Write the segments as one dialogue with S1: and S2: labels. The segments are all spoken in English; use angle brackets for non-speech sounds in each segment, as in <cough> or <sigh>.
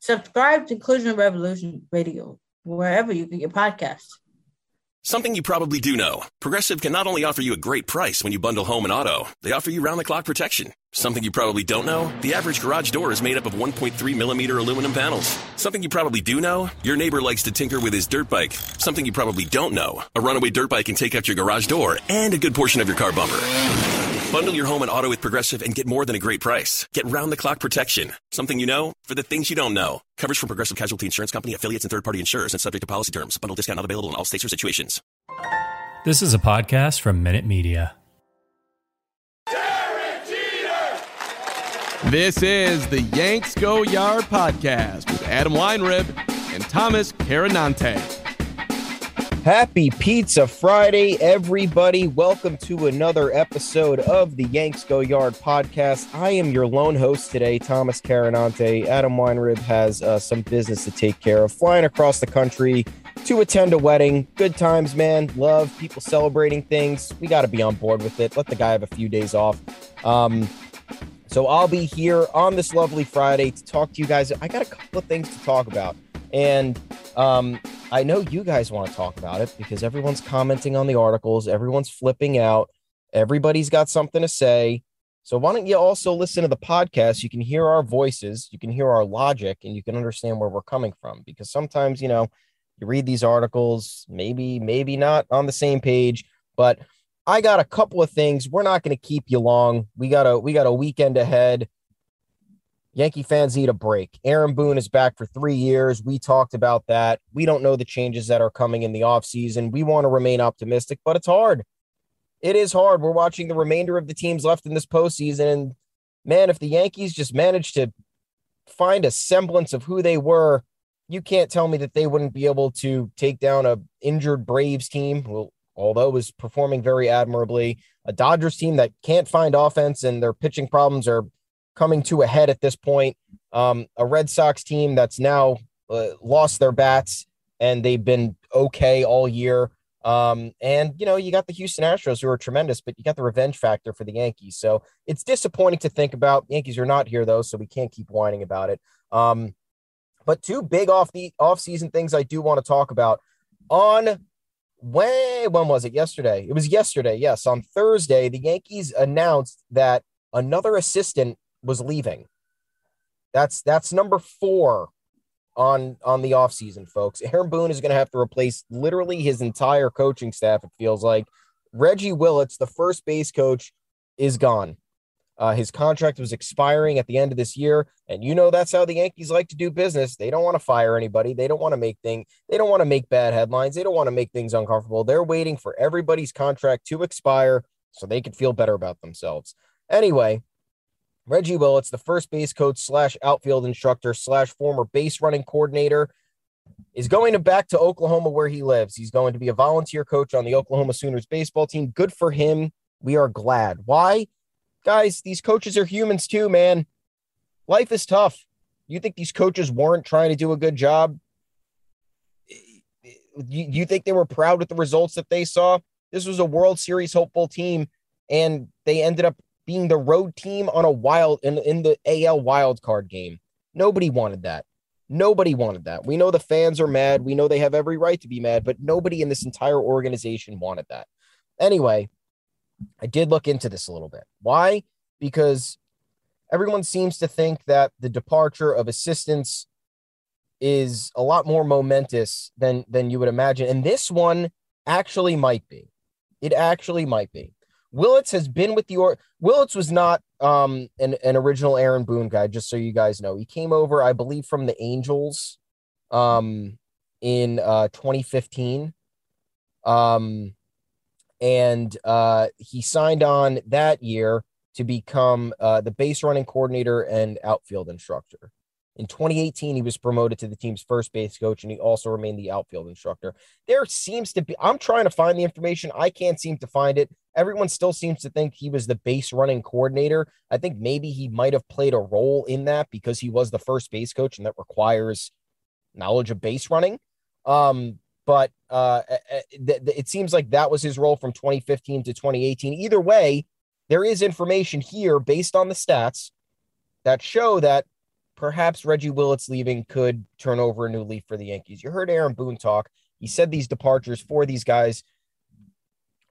S1: Subscribe to Inclusion Revolution Radio wherever you get your podcasts.
S2: Something you probably do know Progressive can not only offer you a great price when you bundle home and auto, they offer you round the clock protection. Something you probably don't know the average garage door is made up of 1.3 millimeter aluminum panels. Something you probably do know your neighbor likes to tinker with his dirt bike. Something you probably don't know a runaway dirt bike can take out your garage door and a good portion of your car bumper. Bundle your home and auto with Progressive and get more than a great price. Get round the clock protection. Something you know for the things you don't know. Coverage from Progressive Casualty Insurance Company, affiliates, and third party insurers and subject to policy terms. Bundle discount not available in all states or situations.
S3: This is a podcast from Minute Media.
S4: This is the Yanks Go Yard podcast with Adam Weinrib and Thomas Carinante.
S5: Happy Pizza Friday, everybody. Welcome to another episode of the Yanks Go Yard podcast. I am your lone host today, Thomas Carinante. Adam Weinrib has uh, some business to take care of, flying across the country to attend a wedding. Good times, man. Love people celebrating things. We got to be on board with it. Let the guy have a few days off. Um, so I'll be here on this lovely Friday to talk to you guys. I got a couple of things to talk about. And um, I know you guys want to talk about it because everyone's commenting on the articles, everyone's flipping out, everybody's got something to say. So why don't you also listen to the podcast? You can hear our voices, you can hear our logic, and you can understand where we're coming from. Because sometimes, you know, you read these articles, maybe, maybe not on the same page, but I got a couple of things. We're not going to keep you long. We got a we got a weekend ahead. Yankee fans need a break. Aaron Boone is back for three years. We talked about that. We don't know the changes that are coming in the offseason. We want to remain optimistic, but it's hard. It is hard. We're watching the remainder of the teams left in this postseason. And man, if the Yankees just managed to find a semblance of who they were, you can't tell me that they wouldn't be able to take down a injured Braves team, who, although was performing very admirably, a Dodgers team that can't find offense and their pitching problems are – coming to a head at this point. Um, a Red Sox team that's now uh, lost their bats and they've been okay all year. Um, and you know, you got the Houston Astros who are tremendous, but you got the revenge factor for the Yankees. So it's disappointing to think about. Yankees are not here though, so we can't keep whining about it. Um, but two big off the off season things I do want to talk about on when when was it yesterday? It was yesterday. Yes, on Thursday, the Yankees announced that another assistant was leaving. That's that's number four on on the offseason, folks. <laughs> Aaron Boone is going to have to replace literally his entire coaching staff. It feels like Reggie Willits, the first base coach, is gone. Uh, his contract was expiring at the end of this year, and you know that's how the Yankees like to do business. They don't want to fire anybody. They don't want to make things. They don't want to make bad headlines. They don't want to make things uncomfortable. They're waiting for everybody's contract to expire so they can feel better about themselves. Anyway, Reggie Willits, the first base coach slash outfield instructor slash former base running coordinator, is going to back to Oklahoma where he lives. He's going to be a volunteer coach on the Oklahoma Sooners baseball team. Good for him. We are glad. Why? Guys, these coaches are humans too, man. Life is tough. You think these coaches weren't trying to do a good job? You, you think they were proud with the results that they saw? This was a World Series hopeful team, and they ended up being the road team on a wild in, in the AL wild card game. Nobody wanted that. Nobody wanted that. We know the fans are mad. We know they have every right to be mad, but nobody in this entire organization wanted that. Anyway, I did look into this a little bit. Why? Because everyone seems to think that the departure of assistants is a lot more momentous than than you would imagine. And this one actually might be. It actually might be. Willits has been with the or Willits was not um an, an original Aaron Boone guy, just so you guys know. He came over, I believe, from the Angels um in uh 2015. Um and uh he signed on that year to become uh the base running coordinator and outfield instructor. In 2018, he was promoted to the team's first base coach, and he also remained the outfield instructor. There seems to be, I'm trying to find the information. I can't seem to find it. Everyone still seems to think he was the base running coordinator. I think maybe he might have played a role in that because he was the first base coach, and that requires knowledge of base running. Um, but uh, it seems like that was his role from 2015 to 2018. Either way, there is information here based on the stats that show that perhaps Reggie Willits leaving could turn over a new leaf for the Yankees. You heard Aaron Boone talk. He said these departures for these guys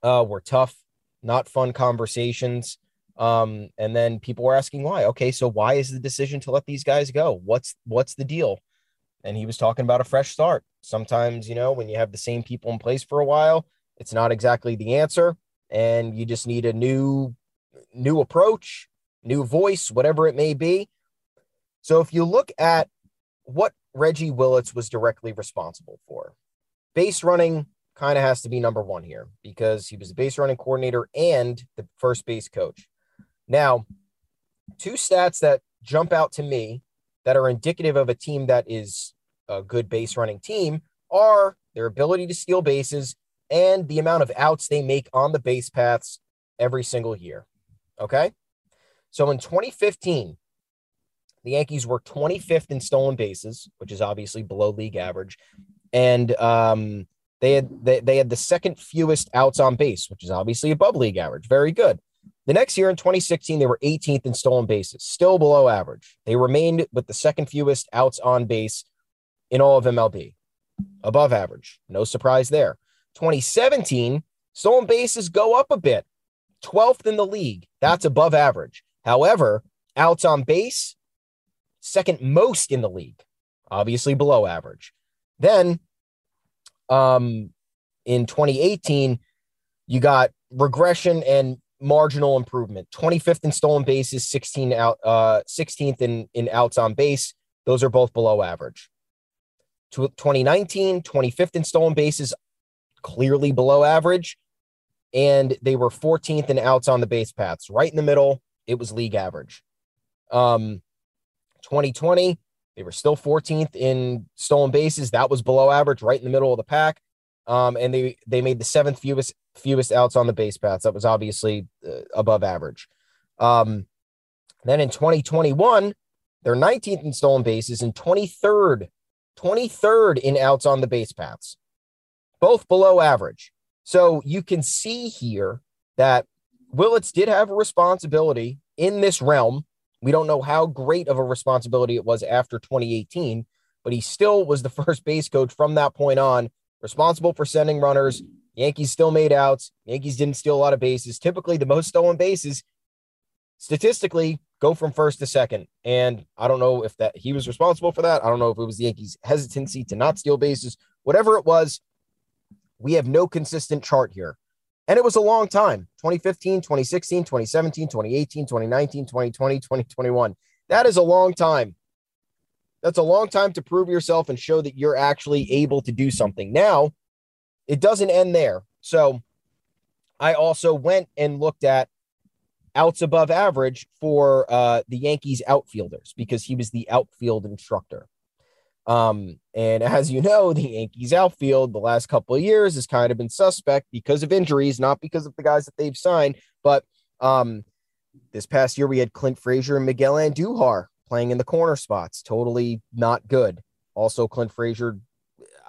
S5: uh, were tough, not fun conversations. Um, and then people were asking why. Okay, so why is the decision to let these guys go? What's what's the deal? And he was talking about a fresh start. Sometimes, you know, when you have the same people in place for a while, it's not exactly the answer, and you just need a new new approach, new voice, whatever it may be. So if you look at what Reggie Willits was directly responsible for, base running kind of has to be number one here because he was the base running coordinator and the first base coach. Now, two stats that jump out to me that are indicative of a team that is a good base running team are their ability to steal bases and the amount of outs they make on the base paths every single year. Okay. So in 2015, the Yankees were 25th in stolen bases, which is obviously below league average, and um, they had they, they had the second fewest outs on base, which is obviously above league average. Very good. The next year in 2016, they were 18th in stolen bases, still below average. They remained with the second fewest outs on base in all of MLB, above average. No surprise there. 2017, stolen bases go up a bit, 12th in the league. That's above average. However, outs on base, second most in the league, obviously below average. Then um, in 2018, you got regression and marginal improvement. 25th in stolen bases, 16 out, uh, 16th in, in outs on base. Those are both below average. 2019, 25th in stolen bases, clearly below average. And they were 14th in outs on the base paths, right in the middle. It was league average. Um, 2020, they were still 14th in stolen bases. That was below average, right in the middle of the pack. Um, and they they made the seventh fewest fewest outs on the base paths. That was obviously uh, above average. Um, then in 2021, they're 19th in stolen bases and 23rd, 23rd in outs on the base paths, both below average. So you can see here that Willits did have a responsibility in this realm we don't know how great of a responsibility it was after 2018, but he still was the <laughs> first base coach from that point on, responsible for sending runners. Yankees still made outs. Yankees didn't steal a lot of bases. Typically, the most stolen bases statistically go from first to second. And I don't know if that he was responsible for that. I don't know if it was the Yankees' hesitancy to not steal bases. Whatever it was, we have no consistent chart here. And it was a long time 2015, 2016, 2017, 2018, 2019, 2020, 2021. That is a long time. That's a long time to prove yourself and show that you're actually able to do something. Now, it doesn't end there. So I also went and looked at outs above average for uh, the Yankees outfielders because he was the outfield instructor. Um, and as you know, the Yankees outfield the last couple of years has kind of been suspect because of injuries, not because of the guys that they've signed. But um, this past year, we had Clint Frazier and Miguel Andujar playing in the corner spots. Totally not good. Also, Clint Frazier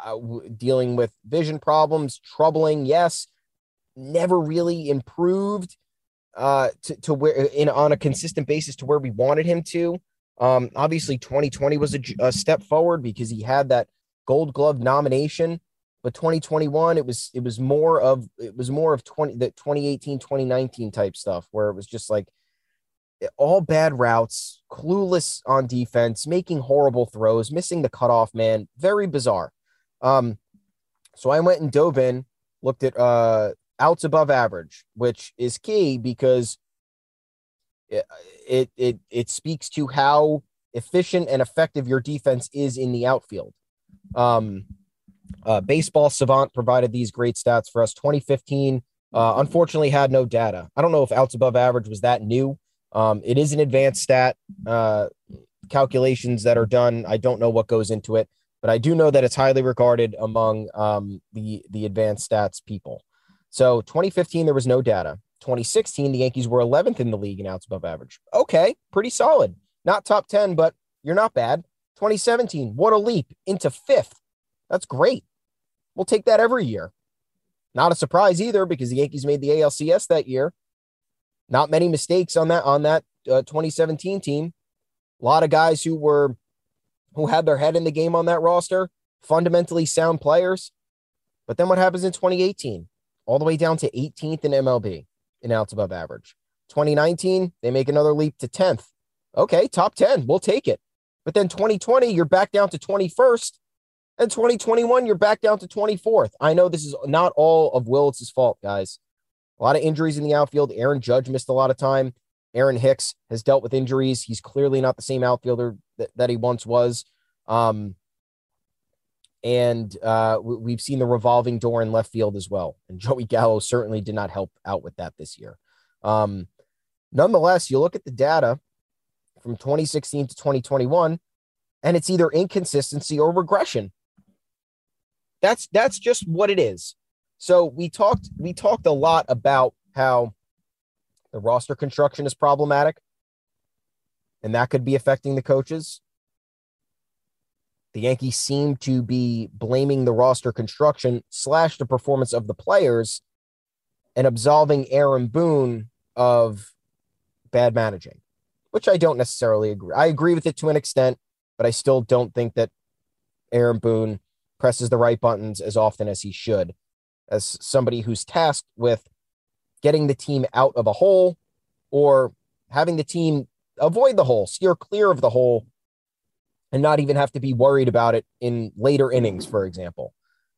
S5: uh, dealing with vision problems, troubling, yes, never really improved uh, to, to where in on a consistent basis to where we wanted him to. Um, obviously, 2020 was a, a step forward because he had that Gold Glove nomination, but 2021 it was it was more of it was more of 20 the 2018 2019 type stuff where it was just like all bad routes, clueless on defense, making horrible throws, missing the cutoff man, very bizarre. Um, so I went and dove in, looked at uh outs above average, which is key because it it it speaks to how efficient and effective your defense is in the outfield. Um, uh, Baseball Savant provided these great stats for us. 2015, uh, unfortunately, had no data. I don't know if outs above average was that new. Um, it is an advanced stat. Uh, calculations that are done. I don't know what goes into it, but I do know that it's highly regarded among um, the the advanced stats people. So 2015, there was no data. 2016, the Yankees were 11th in the league in outs above average. Okay, pretty solid. Not top 10, but you're not bad. 2017, what a leap into fifth. That's great. We'll take that every year. Not a surprise either because the Yankees made the ALCS that year. Not many mistakes on that on that uh, 2017 team. A lot of guys who were who had their head in the game on that roster, fundamentally sound players. But then what happens in 2018? All the way down to 18th in MLB in outs above average. 2019, they make another leap to 10th. Okay, top 10, we'll take it. But then 2020, you're back down to 21st. And 2021, you're back down to 24th. I know this is not all of Willits' fault, guys. A lot of injuries in the outfield. Aaron Judge missed a lot of time. Aaron Hicks has dealt with injuries. He's clearly not the same outfielder that, that he once was. Um, and uh, we've seen the revolving door in left field as well. And Joey Gallo certainly did not help out with that this year. Um, nonetheless, you look at the data from 2016 to 2021, and it's either inconsistency or regression. That's that's just what it is. So we talked we talked a lot about how the roster construction is problematic, and that could be affecting the coaches. The Yankees seem to be blaming the roster construction slash the performance of the players and absolving Aaron Boone of bad managing, which I don't necessarily agree. I agree with it to an extent, but I still don't think that Aaron Boone presses the right buttons as often as he should, as somebody who's tasked with getting the team out of a hole or having the team avoid the hole, steer clear of the hole and not even have to be worried about it in later innings, for example.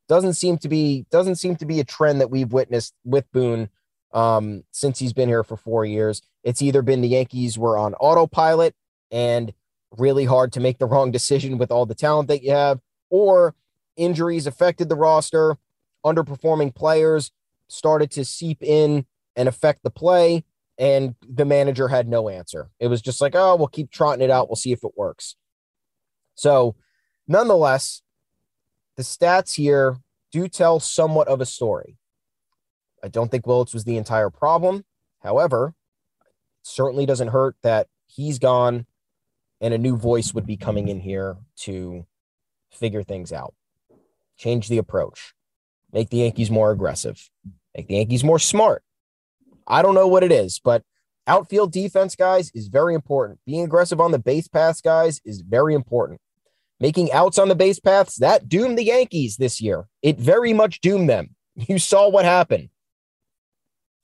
S5: Doesn't seem to be doesn't seem to be a trend that we've witnessed with Boone um, since he's been here for four years. It's either been the Yankees were on autopilot and really hard to make the wrong decision with all the talent that you have, or injuries affected the roster, underperforming players started to seep in and affect the play, and the manager had no answer. It was just like, oh, we'll keep trotting it out. We'll see if it works. So, nonetheless, the stats here do tell somewhat of a story. I don't think Willits was the entire problem. However, it certainly doesn't hurt that he's gone and a new voice would be coming in here to figure things out, change the approach, make the Yankees more aggressive, make the Yankees more smart. I don't know what it is, but outfield defense, guys, is very important. Being aggressive on the base paths, guys, is very important making outs on the base paths, that doomed the Yankees this year. It very much doomed them. <laughs> You saw what happened.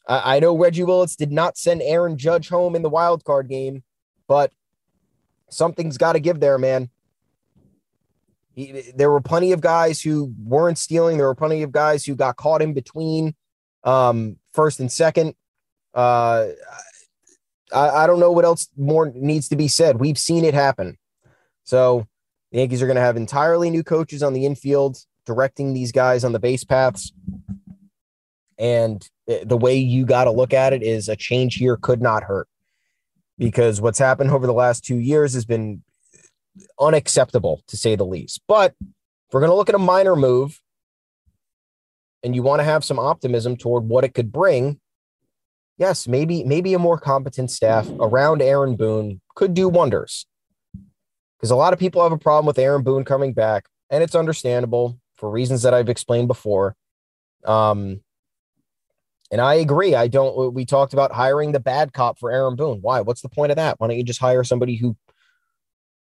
S5: I, I know Reggie Willits did not send Aaron Judge home in the wild card game, but something's got to give there, man. He, there were plenty of guys who weren't stealing. There were plenty of guys who got caught in between um, first and second. Uh, I, I don't know what else more needs to be said. We've seen it happen. So the Yankees are going to have entirely new coaches on the infield directing these guys on the base paths. And eh, the way you got to look at it is a change here could not hurt because what's happened over the last two years has been unacceptable to say the least. But we're going to look at a minor move and you want to have some optimism toward what it could bring, yes, maybe maybe a more competent staff around Aaron Boone could do wonders because a lot of people have a problem with Aaron Boone coming back, and it's understandable for reasons that I've explained before. Um, and I agree. I don't. We talked about hiring the bad cop for Aaron Boone. Why? What's the point of that? Why don't you just hire somebody who?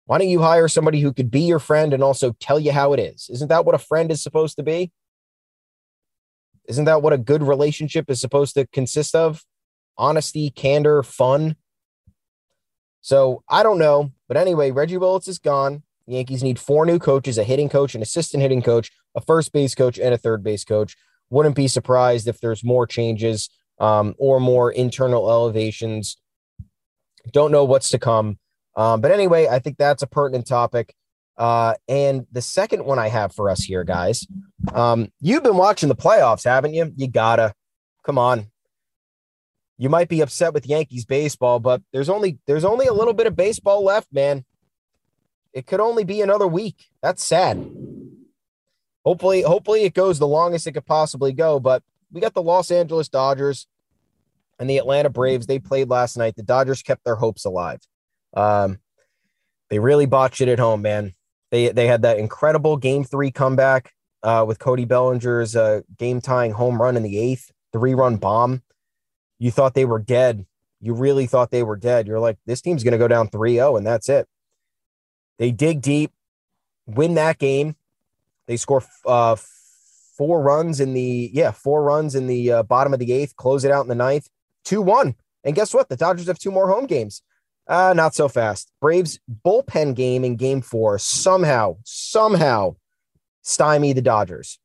S5: Why don't you hire somebody who could be your friend and also tell you how it is? Isn't that what a friend is supposed to be? Isn't that what a good relationship is supposed to consist of? Honesty, candor, fun. So I don't know. But anyway, Reggie Willits is gone. The Yankees need four new coaches a hitting coach, an assistant hitting coach, a first base coach, and a third base coach. Wouldn't be surprised if there's more changes um, or more internal elevations. Don't know what's to come. Um, but anyway, I think that's a pertinent topic. Uh, and the second one I have for us here, guys, um, you've been watching the playoffs, haven't you? You gotta come on you might be upset with Yankees baseball, but there's only there's only a little bit of baseball left, man. it could only be another week. That's sad. Hopefully, hopefully it goes the longest it could possibly go. But we got the Los Angeles Dodgers and the Atlanta Braves. They played last night. The Dodgers kept their hopes alive. Um, they really botched it at home, man. They they had that incredible Game Three comeback uh, with Cody Bellinger's uh, game tying home run in the eighth, three run bomb. You thought they were dead. You really thought they were dead. You're like, this team's going to go down 3 0, and that's it. They dig deep, win that game. They score uh, four runs in the, yeah, four runs in the uh, bottom of the eighth, close it out in the ninth, 2 1. And guess what? The Dodgers have two more home games. Uh, not so fast. Braves bullpen game in game four somehow, somehow stymie the Dodgers.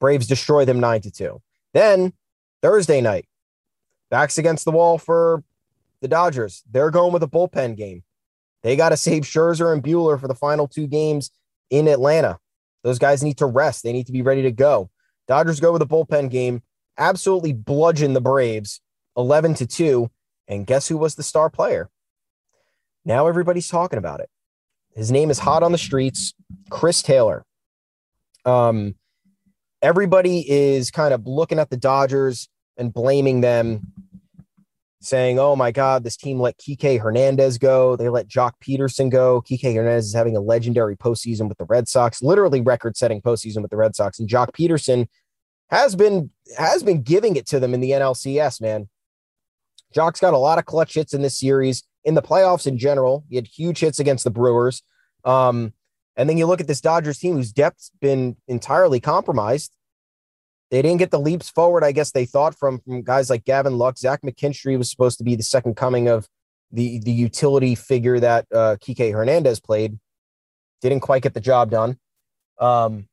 S5: Braves destroy them 9 to 2. Then Thursday night, backs against the wall for the Dodgers. They're going with a bullpen game. They got to save Scherzer and Buehler for the final two games in Atlanta. Those guys need to rest. They need to be ready to go. Dodgers go with a bullpen game, absolutely bludgeon the Braves 11 to 2. And guess who was the star player? Now everybody's talking about it. His name is hot on the streets, Chris Taylor. Um, everybody is kind of looking at the Dodgers and blaming them, saying, "Oh my God, this team let Kike Hernandez go. They let Joc Pederson go. Kike Hernandez is having a legendary postseason with the Red Sox, literally record-setting postseason with the Red Sox, and Joc Pederson has been has been giving it to them in the NLCS. Man, Joc's got a lot of clutch hits in this series, in the playoffs in general. He had huge hits against the Brewers." Um, and then you look at this Dodgers team whose depth's been entirely compromised. They didn't get the leaps forward, I guess they thought from, from guys like Gavin Lux. Zach McKinstry was supposed to be the second coming of the, the utility figure that uh, Kike Hernandez played. Didn't quite get the job done. Um,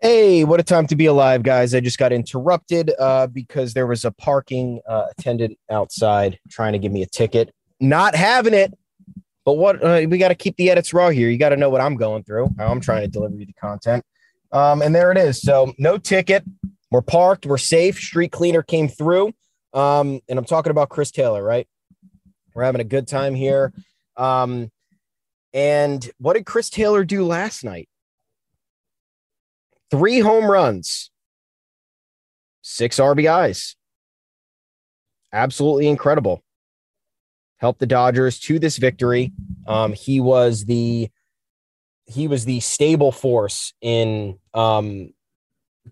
S5: hey, what a time to be alive, guys. I just got interrupted uh, because there was a parking uh, attendant outside trying to give me a ticket. Not having it. But what uh, we got to keep the edits raw here. You got to know what I'm going through, how I'm trying to deliver you the content. Um, and there it is. So no ticket. We're parked. We're safe. Street cleaner came through. Um, and I'm talking about Chris Taylor, right? We're having a good time here. Um, and what did Chris Taylor do last night? Three home runs, six RBIs. Absolutely incredible. Helped the Dodgers to this victory. Um, he was the he was the stable force in um,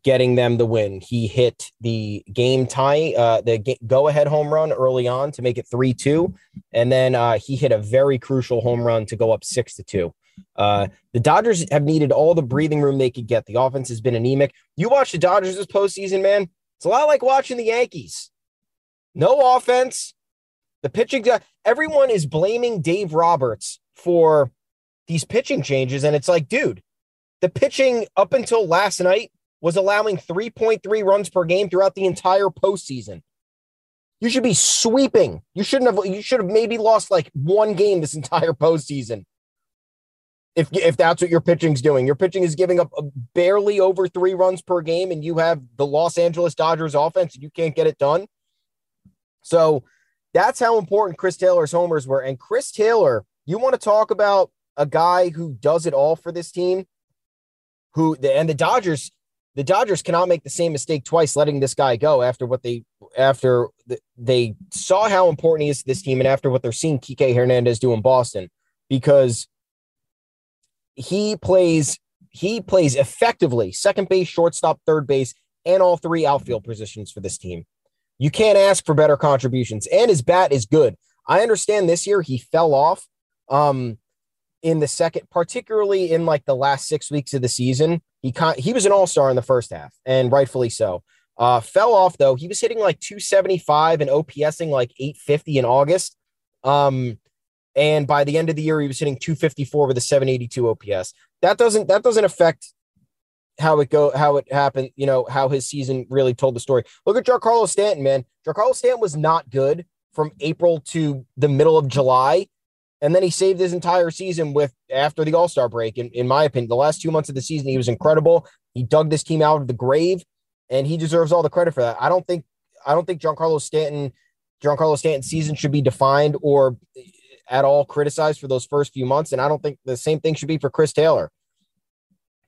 S5: getting them the win. He hit the game tie, uh, the go ahead home run early on to make it 3 2. And then uh, he hit a very crucial home run to go up 6 to 2. Uh, the Dodgers have needed all the breathing room they could get. The offense has been anemic. You watch the Dodgers this postseason, man. It's a lot like watching the Yankees. No offense. The pitching, everyone is blaming Dave Roberts for these pitching changes. And it's like, dude, the pitching up until last night was allowing 3.3 runs per game throughout the entire postseason. You should be sweeping. You shouldn't have, you should have maybe lost like one game this entire postseason. If, if that's what your pitching's doing, your pitching is giving up uh, barely over three runs per game, and you have the Los Angeles Dodgers offense, and you can't get it done. So that's how important Chris Taylor's homers were. And Chris Taylor, you want to talk about a guy who does it all for this team. Who the and the Dodgers, the Dodgers cannot make the same mistake twice, letting this guy go after what they after the, they saw how important he is to this team, and after what they're seeing Kike Hernandez do in Boston, because he plays he plays effectively second base, shortstop, third base, and all three outfield positions for this team. You can't ask for better contributions, and his bat is good. I understand this year he fell off. Um, in the second, particularly in like the last six weeks of the season. He con- he was an all star in the first half, and rightfully so. Uh, fell off though. He was hitting like 275 and OPSing like 850 in August. Um, and by the end of the year, he was hitting 254 with a 782 OPS. That doesn't that doesn't affect how it go how it happened. You know how his season really told the story. Look at Giancarlo Stanton, man. Giancarlo Stanton was not good from April to the middle of July. And then he saved his entire season with after the All Star break. In, in my opinion, the last two months of the season, he was incredible. He dug this team out of the grave, and he deserves all the credit for that. I don't think I don't think Giancarlo Stanton, Giancarlo Stanton's season should be defined or at all criticized for those first few months. And I don't think the same thing should be for Chris Taylor.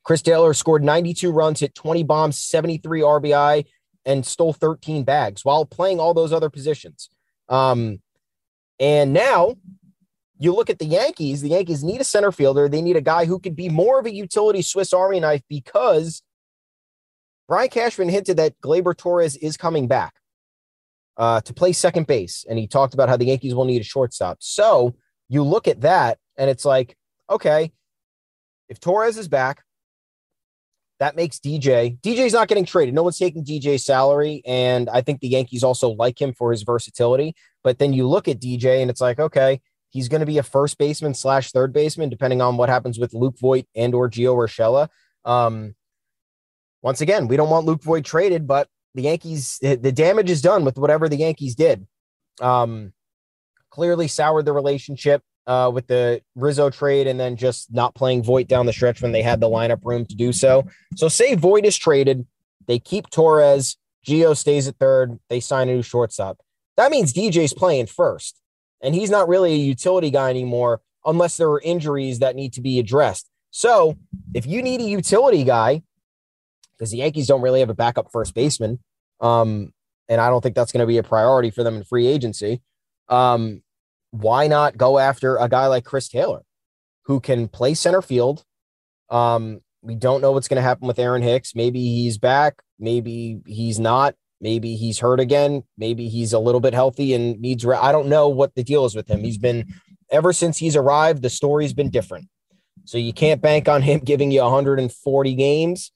S5: Chris Taylor scored 92 runs, hit 20 bombs, 73 RBI, and stole 13 bags while playing all those other positions. Um, and now you look at the Yankees, the Yankees need a center fielder. They need a guy who could be more of a utility Swiss Army knife because Brian Cashman hinted that Gleyber Torres is coming back uh, to play second base. And he talked about how the Yankees will need a shortstop. So you look at that and it's like, okay, if Torres is back, that makes DJ. DJ's not getting traded. No one's taking DJ's salary. And I think the Yankees also like him for his versatility. But then you look at DJ and it's like, okay, he's going to be a first baseman slash third baseman, depending on what happens with Luke Voit and or Gio Urshela. Um, once again, we don't want Luke Voit traded, but the Yankees, the damage is done with whatever the Yankees did. Um, clearly soured the relationship uh, with the Rizzo trade and then just not playing Voit down the stretch when they had the lineup room to do so. So say Voit is traded, they keep Torres, Gio stays at third, they sign a new shortstop. That means DJ's playing first, and he's not really a utility guy anymore unless there are injuries that need to be addressed. So if you need a utility guy, because the Yankees don't really have a backup first baseman, um, and I don't think that's going to be a priority for them in free agency. Um, why not go after a guy like Chris Taylor, who can play center field? Um, we don't know what's going to happen with Aaron Hicks. Maybe he's back. Maybe he's not. Maybe he's hurt again. Maybe he's a little bit healthy and needs. Re- I don't know what the deal is with him. He's been ever since he's arrived. The story's been different. So you can't bank on him <laughs> giving you 140 games.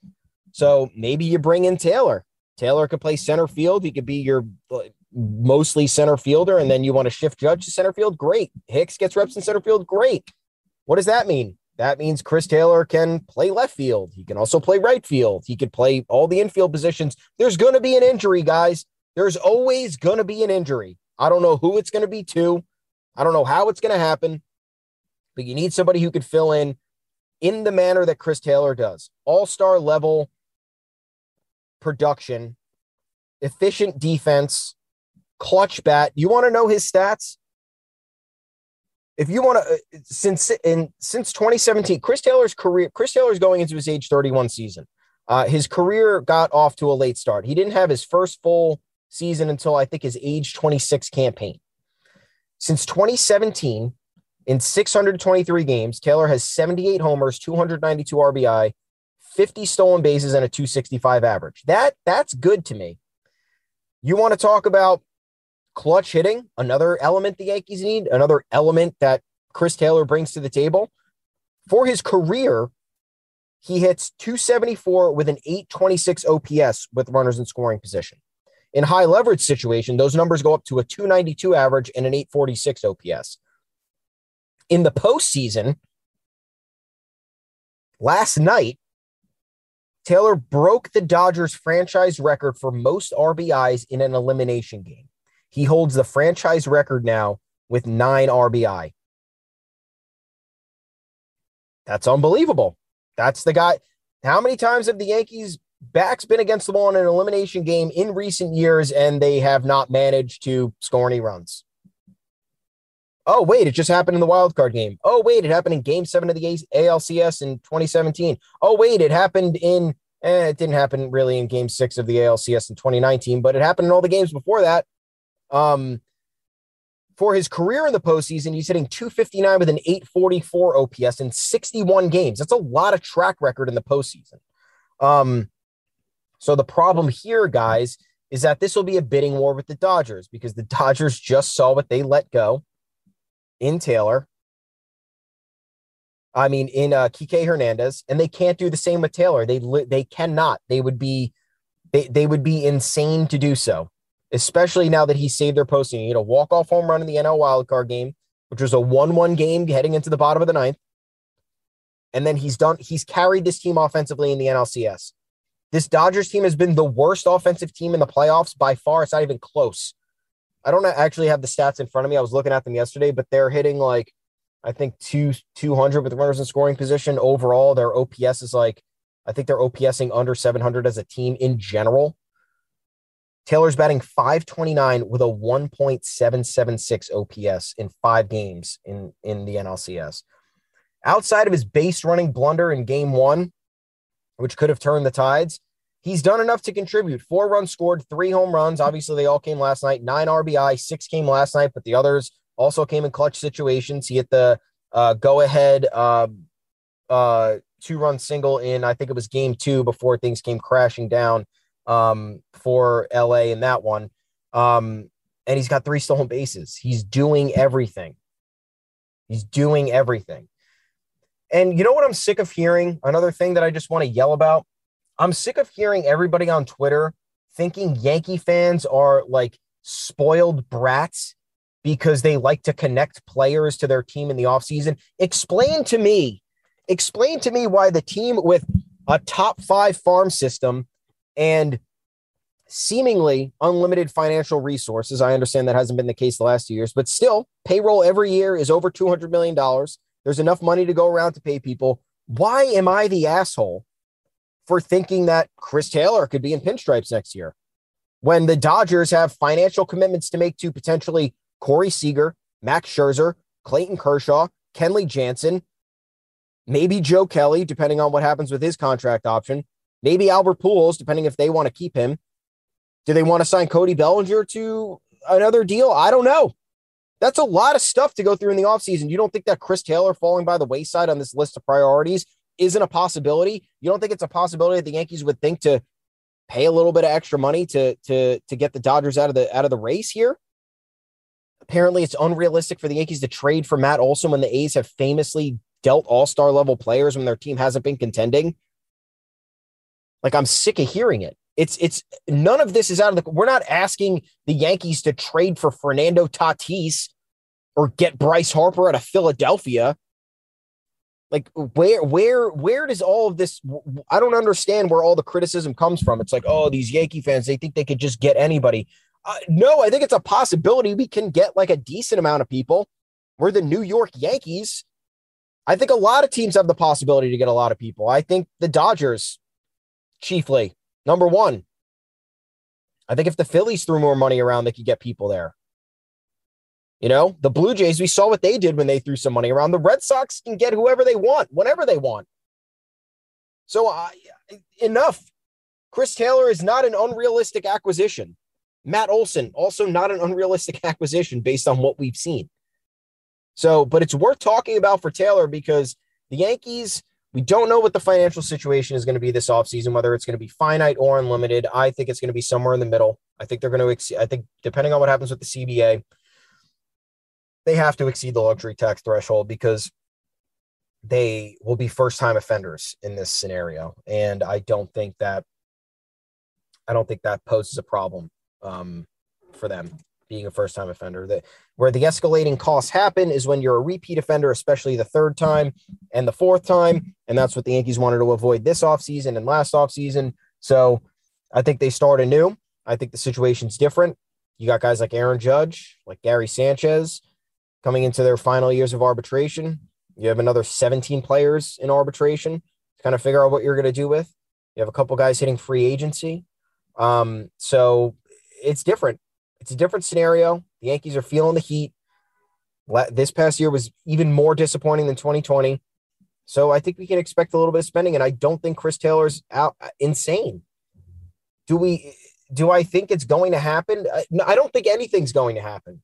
S5: So maybe you bring in Taylor. Taylor could play center field. He could be your uh, mostly center fielder, and then you want to shift Judge to center field, great. Hicks gets reps in center field, great. What does that mean? That means Chris Taylor can play left field. He can also play right field. He could play all the infield positions. There's going to be an injury, guys. There's always going to be an injury. I don't know who it's going to be to. I don't know how it's going to happen, but you need somebody who could fill in in the manner that Chris Taylor does. All star level production, efficient defense, clutch bat. You want to know his stats? If you want to, uh, since in since 2017, Chris Taylor's career, Chris Taylor's going into his age 31 season. Uh, his career got off to a late start. He didn't have his first full season until I think his age 26 campaign. Since 2017, in 623 games, Taylor has 78 homers, 292 RBI, 50 stolen bases, and a 265 average. That that's good to me. You want to talk about clutch hitting, another element the Yankees need, another element that Chris Taylor brings to the table. For his career, he hits 274 with an 826 OPS with runners in scoring position. In high leverage situation, those numbers go up to a 292 average and an 846 OPS. In the postseason, last night, Taylor broke the Dodgers franchise record for most RBIs in an elimination game. He holds the franchise record now with nine RBI. That's unbelievable. That's the guy. How many times have the Yankees' backs been against the wall in an elimination game in recent years and they have not managed to score any runs? Oh, wait, it just happened in the wild card game. Oh, wait, it happened in game seven of the ALCS in 2017. Oh, wait, it happened in, eh, it didn't happen really in game six of the ALCS in 2019, but it happened in all the games before that. Um, for his career in the postseason, he's hitting 259 with an 844 OPS in 61 games. That's a lot of track record in the postseason. Um, so the problem here, guys, is that this will be a bidding war with the Dodgers because the <laughs> Dodgers just saw what they let go in Taylor. I mean, in uh, Kike Hernandez, and they can't do the same with Taylor. They they cannot. They would be they, they would be insane to do so especially now that he saved their posting. He had a walk-off home run in the NL wildcard game, which was a 1-1 game heading into the bottom of the ninth. And then he's done, he's carried this team offensively in the NLCS. This Dodgers team has been the worst offensive team in the playoffs by far. It's not even close. I don't actually have the stats in front of me. I was looking at them yesterday, but they're hitting like I think two two hundred with runners in scoring position. Overall, their OPS is like I think they're OPSing under seven hundred as a team in general Taylor's batting 529 with a 1.776 OPS in five games in, in the NLCS. Outside of his base running blunder in game one, which could have turned the tides, he's done enough to contribute. Four runs scored, three home runs. Obviously, they all came last night. Nine RBI, six came last night, but the others also came in clutch situations. He hit the uh, go ahead uh, uh, two run single in, I think it was game two before things came crashing down um, for LA in that one. Um, and he's got three stolen bases. He's doing everything. He's doing everything. And you know what I'm sick of hearing? Another thing that I just want to yell about. I'm sick of hearing everybody on Twitter thinking Yankee fans are like spoiled brats because they like to connect players to their team in the offseason. Explain to me, explain to me why the team with a top five farm system and seemingly unlimited financial resources. I understand that hasn't been the case the last two years, but still, payroll every year is over $200 million. There's enough money to go around to pay people. Why am I the asshole for thinking that Chris Taylor could be in pinstripes next year when the Dodgers have financial commitments to make to potentially Corey Seager, Max Scherzer, Clayton Kershaw, Kenley Jansen, maybe Joe Kelly, depending on what happens with his contract option, maybe Albert Pujols, depending if they want to keep him. Do they want to sign Cody Bellinger to another deal? I don't know. That's a lot of stuff to go through in the offseason. You don't think that Chris Taylor falling by the wayside on this list of priorities isn't a possibility? You don't think it's a possibility that the Yankees would think to pay a little bit of extra money to to to get the Dodgers out of the out of the race here? Apparently, it's unrealistic for the Yankees to trade for Matt Olson when the A's have famously dealt all-star level players when their team hasn't been contending. Like I'm sick of hearing it. It's it's none of this is out of the. We're not asking the Yankees to trade for Fernando Tatis or get Bryce Harper out of Philadelphia. Like where where where does all of this? I don't understand where all the criticism comes from. It's like oh these Yankee fans they think they could just get anybody. Uh, no, I think it's a possibility we can get like a decent amount of people. We're the New York Yankees. I think a lot of teams have the possibility to get a lot of people. I think the Dodgers, chiefly, Number one, I think if the Phillies threw more money around, they could get people there. You know, the Blue Jays, we saw what they did when they threw some money around. The Red Sox can get whoever they want, whenever they want. So, uh, enough. Chris Taylor is not an unrealistic acquisition. Matt Olson, also not an unrealistic <laughs> acquisition based on what we've seen. So, but it's worth talking about for Taylor because the Yankees we don't know what the financial situation is going to be this offseason, whether it's going to be finite or unlimited. I think it's going to be somewhere in the middle. I think they're going to I think, depending on what happens with the CBA, they have to exceed the luxury tax threshold because they will be first time offenders in this scenario. And I don't think that, I don't think that poses a problem um, for them being a first time offender. That where the escalating costs happen is when you're a repeat offender, especially the third time and the fourth time. And that's what the Yankees wanted to avoid this offseason and last offseason. So I think they start anew. I think the situation's different. You got guys like Aaron Judge, like Gary Sanchez coming into their final years of arbitration. You have another 17 players in arbitration to kind of figure out what you're going to do with. You have a couple guys hitting free agency. Um, so it's different. It's a different scenario. The Yankees are feeling the heat. This past year was even more disappointing than 2020. So I think we can expect a little bit of spending, and I don't think Chris Taylor's out uh, insane. Do we? Do I think it's going to happen? Uh, I don't think anything's going to happen.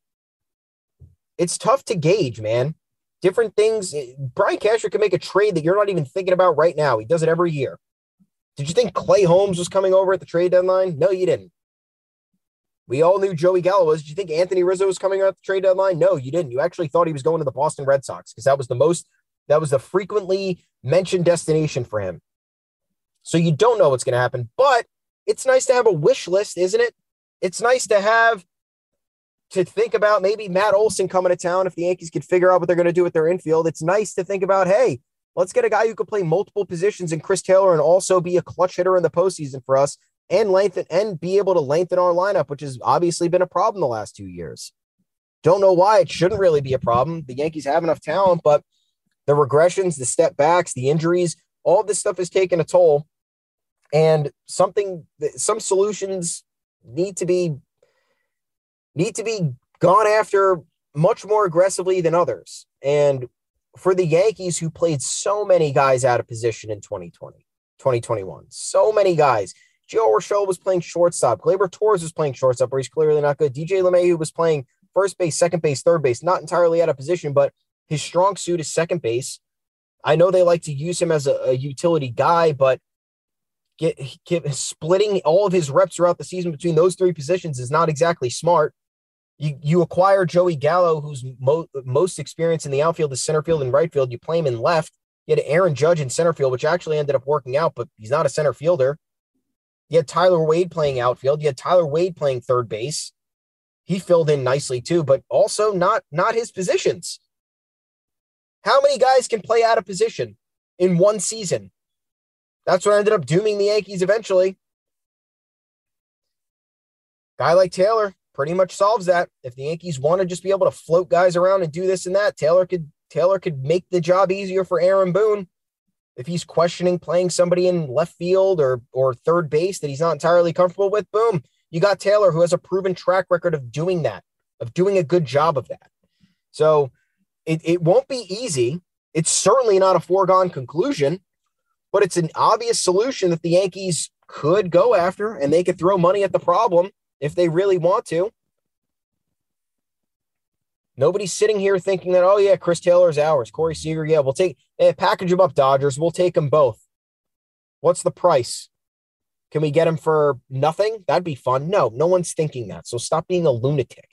S5: It's tough to gauge, man. Different things. Eh, Brian Cashman can make a trade that you're not even thinking about right now. He does it every year. Did you think Clay Holmes was coming over at the trade deadline? No, you didn't. We all knew Joey Gallo was. Did you think Anthony Rizzo was coming out at the trade deadline? No, you didn't. You actually thought he was going to the Boston Red Sox because that was the most, that was the frequently mentioned destination for him. So you don't know what's going to happen, but it's nice to have a wish list, isn't it? It's nice to have to think about maybe Matt Olson coming to town if the Yankees could figure out what they're going to do with their infield. It's nice to think about, hey, let's get a guy who could play multiple positions in Chris Taylor and also be a clutch hitter in the postseason for us and lengthen and be able to lengthen our lineup, which has obviously been a problem the last two years. Don't know why it shouldn't really be a problem. The Yankees have enough talent, but the regressions, the step backs, the injuries, all this stuff is taking a toll. And something, some solutions need to be need to be gone after much more aggressively than others. And for the Yankees who played so many guys out of position in 2020, 2021, so many guys. Gio Urshela was playing shortstop. Gleyber Torres was playing shortstop, where he's clearly not good. DJ LeMahieu was playing first base, second base, third base, not entirely out of position, but his strong suit is second base. I know they like to use him as a, a utility guy, but get, get, splitting all of his reps throughout the season between those three positions is not exactly smart. You you acquire Joey Gallo, who's mo- most experienced in the outfield, the center field and right field. You play him in left. You had Aaron Judge in center field, which actually ended up working out, but he's not a center fielder. You had Tyler Wade playing outfield. You had Tyler Wade playing third base. He filled in nicely too, but also not not his positions. How many guys can play out of position in one season? That's what ended up dooming the Yankees eventually. Guy like Taylor pretty much solves that. If the Yankees want to just be able to float guys around and do this and that, Taylor could Taylor could make the job easier for Aaron Boone. If he's questioning playing somebody in left field or or third base that he's not entirely comfortable with, boom, you got Taylor who has a proven track record of doing that, of doing a good job of that. So it, it won't be easy. It's certainly not a foregone conclusion, but it's an obvious solution that the Yankees could go after and they could throw money at the problem if they really want to. Nobody's sitting here thinking that, oh, yeah, Chris Taylor's ours. Corey Seager, yeah, we'll take, eh, package him up, Dodgers. We'll take them both. What's the price? Can we get him for nothing? That'd be fun. No, no one's thinking that. So stop being a lunatic.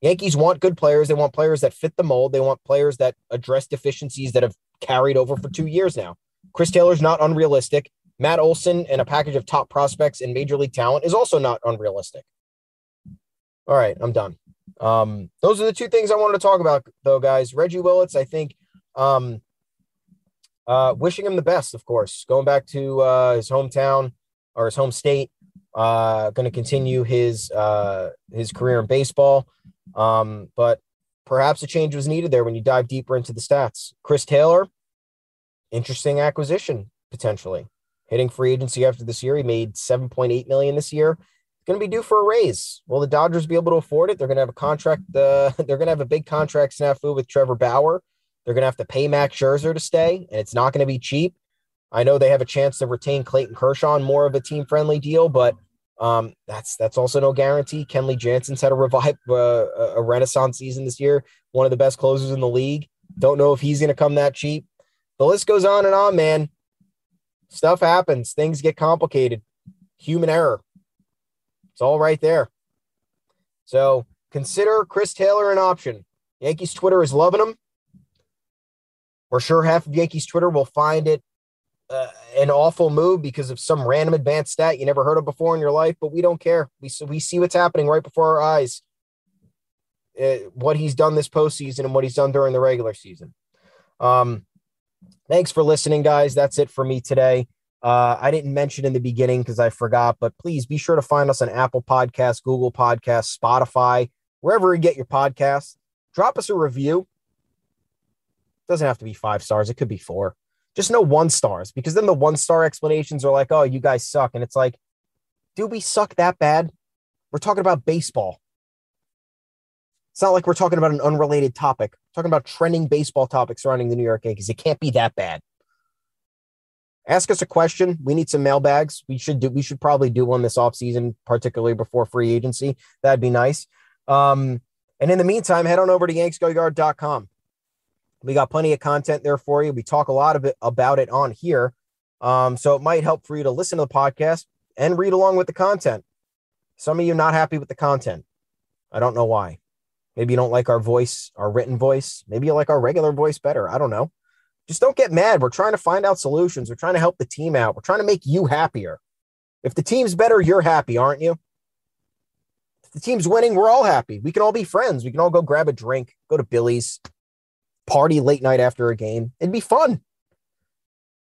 S5: Yankees want good players. They want players that fit the mold. They want players that address deficiencies that have carried over for two years now. Chris Taylor's not unrealistic. Matt Olson and a package of top prospects and major league talent is also not unrealistic. All right, I'm done. Um, those are the two things I wanted to talk about, though, guys. Reggie Willits, I think, um, uh, wishing him the best, of course. Going back to uh, his hometown or his home state, uh, going to continue his uh, his career in baseball. Um, but perhaps a change was needed there when you dive deeper into the stats. Chris Taylor, interesting acquisition potentially. Hitting free agency after this year, he made 7.8 million this year. Going to be due for a raise. Will the Dodgers be able to afford it? They're going to have a contract. Uh, <laughs> they're going to have a big contract snafu with Trevor Bauer. They're going to have to pay Max Scherzer to stay, and it's not going to be cheap. I know they have a chance to retain Clayton Kershaw on more of a team friendly deal, but um, that's that's also no guarantee. Kenley Jansen's had a revive <laughs> uh, a renaissance season this year, one of the best closers in the league. Don't know if he's going to come that cheap. The list goes on and on, man. Stuff happens, things get complicated. Human error. It's all right there. So consider Chris Taylor an option. Yankees Twitter is loving him. We're sure half of Yankees Twitter will find it uh, an awful move because of some random advanced stat you never heard of before in your life, but we don't care. We we see what's happening right before our eyes. Uh, what he's done this postseason and what he's done during the regular season. Um, thanks for listening, guys. That's it for me today. Uh, I didn't mention in the beginning because I forgot, but please be sure to find us on Apple Podcasts, Google Podcasts, Spotify, wherever you get your podcasts. Drop us a review. Doesn't have to be five stars, it could be four. Just no one stars because then the one star explanations are like, oh, you guys suck. And it's like, do we suck that bad? We're talking about baseball. It's not like we're talking about an unrelated topic. We're talking about trending baseball topics surrounding the New York Yankees. It can't be that bad. Ask us a question. We need some mailbags. We should do we should probably do one this offseason, particularly before free agency. That'd be nice. Um, and in the meantime, head on over to yanksgoyard.com. We got plenty of content there for you. We talk a lot of it about it on here. Um, so it might help for you to listen to the podcast and read along with the content. Some of you not happy with the content. I don't know why. Maybe you don't like our voice, our written voice. Maybe you like our regular voice better. I don't know. Just don't get mad. We're trying to find out solutions. We're trying to help the team out. We're trying to make you happier. If the team's better, you're happy, aren't you? If the team's winning, we're all happy. We can all be friends. We can all go grab a drink, go to Billy's, party late night after a game. It'd be fun.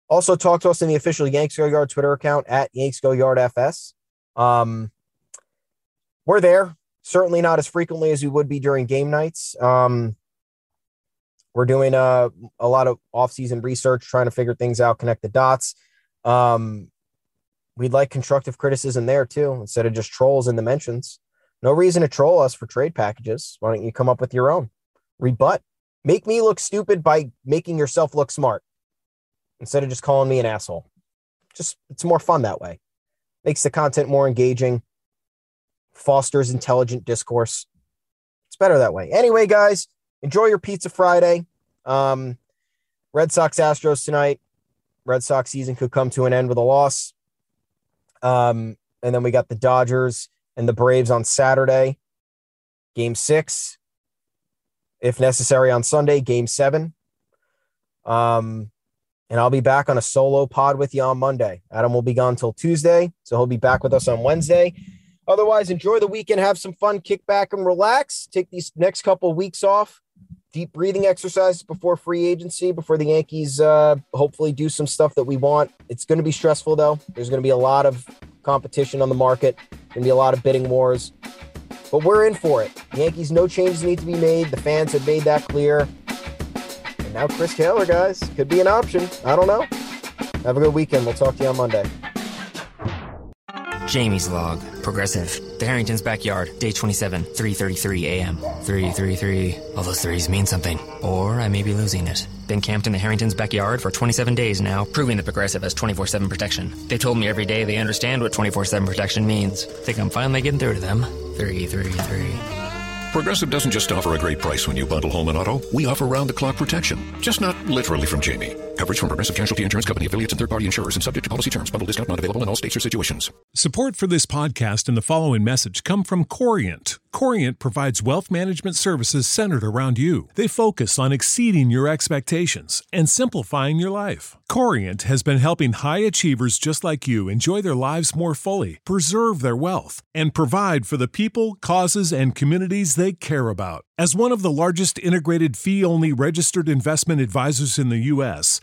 S5: Also, talk to us in the official Yanks Go Yard Twitter account at Yanks Go Yard FS. Um, we're there, certainly not as frequently as we would be during game nights. Um, we're doing a, a lot of off-season research, trying to figure things out, connect the dots. Um, we'd like constructive criticism there too, instead of just trolls in the mentions. No reason to troll us for trade packages. Why don't you come up with your own? Rebut. Make me look stupid by making yourself look smart instead of just calling me an asshole. Just it's more fun that way. Makes the content more engaging, fosters intelligent discourse. It's better that way. Anyway, guys, enjoy your pizza Friday. Um, Red Sox Astros tonight. Red Sox season could come to an end with a loss. Um, and then we got the Dodgers and the Braves on Saturday. Game six, if necessary, on Sunday. Game seven. Um, and I'll be back on a solo pod with you on Monday. Adam will be gone till Tuesday, so he'll be back with us on Wednesday. Otherwise, enjoy the weekend, have some fun, kick back and relax. Take these next couple of weeks off. Deep breathing exercises before free agency, before the Yankees uh, hopefully do some stuff that we want. It's going to be stressful, though. There's going to be a lot of competition on the market, going to be a lot of bidding wars. But we're in for it. Yankees, no changes need to be made. The fans have made that clear. And now Chris Taylor, guys, could be an option. I don't know. Have a good weekend. We'll talk to you on Monday.
S6: Jamie's log. Progressive. The Harrington's backyard. Day 27, 3.33 a.m. 333. All those threes mean something. Or I may be losing it. Been camped in the Harrington's backyard for 27 days now, proving that Progressive has 24-7 protection. They told me every day they understand what 24-7 protection means. Think I'm finally getting through to them. 333.
S7: Progressive doesn't just offer a great price when you bundle home and auto. We offer round the clock protection. Just not literally from Jamie. Coverage from Progressive Casualty Insurance Company affiliates and third party insurers and subject to policy terms. Bundle discount not available in all states or situations.
S8: Support for this podcast and the following message come from Corient. Corient provides wealth management services centered around you. They focus on exceeding your expectations and simplifying your life. Corient has been helping high achievers just like you enjoy their lives more fully, preserve their wealth, and provide for the people, causes, and communities they care about. As one of the largest integrated fee only registered investment advisors in the U.S.,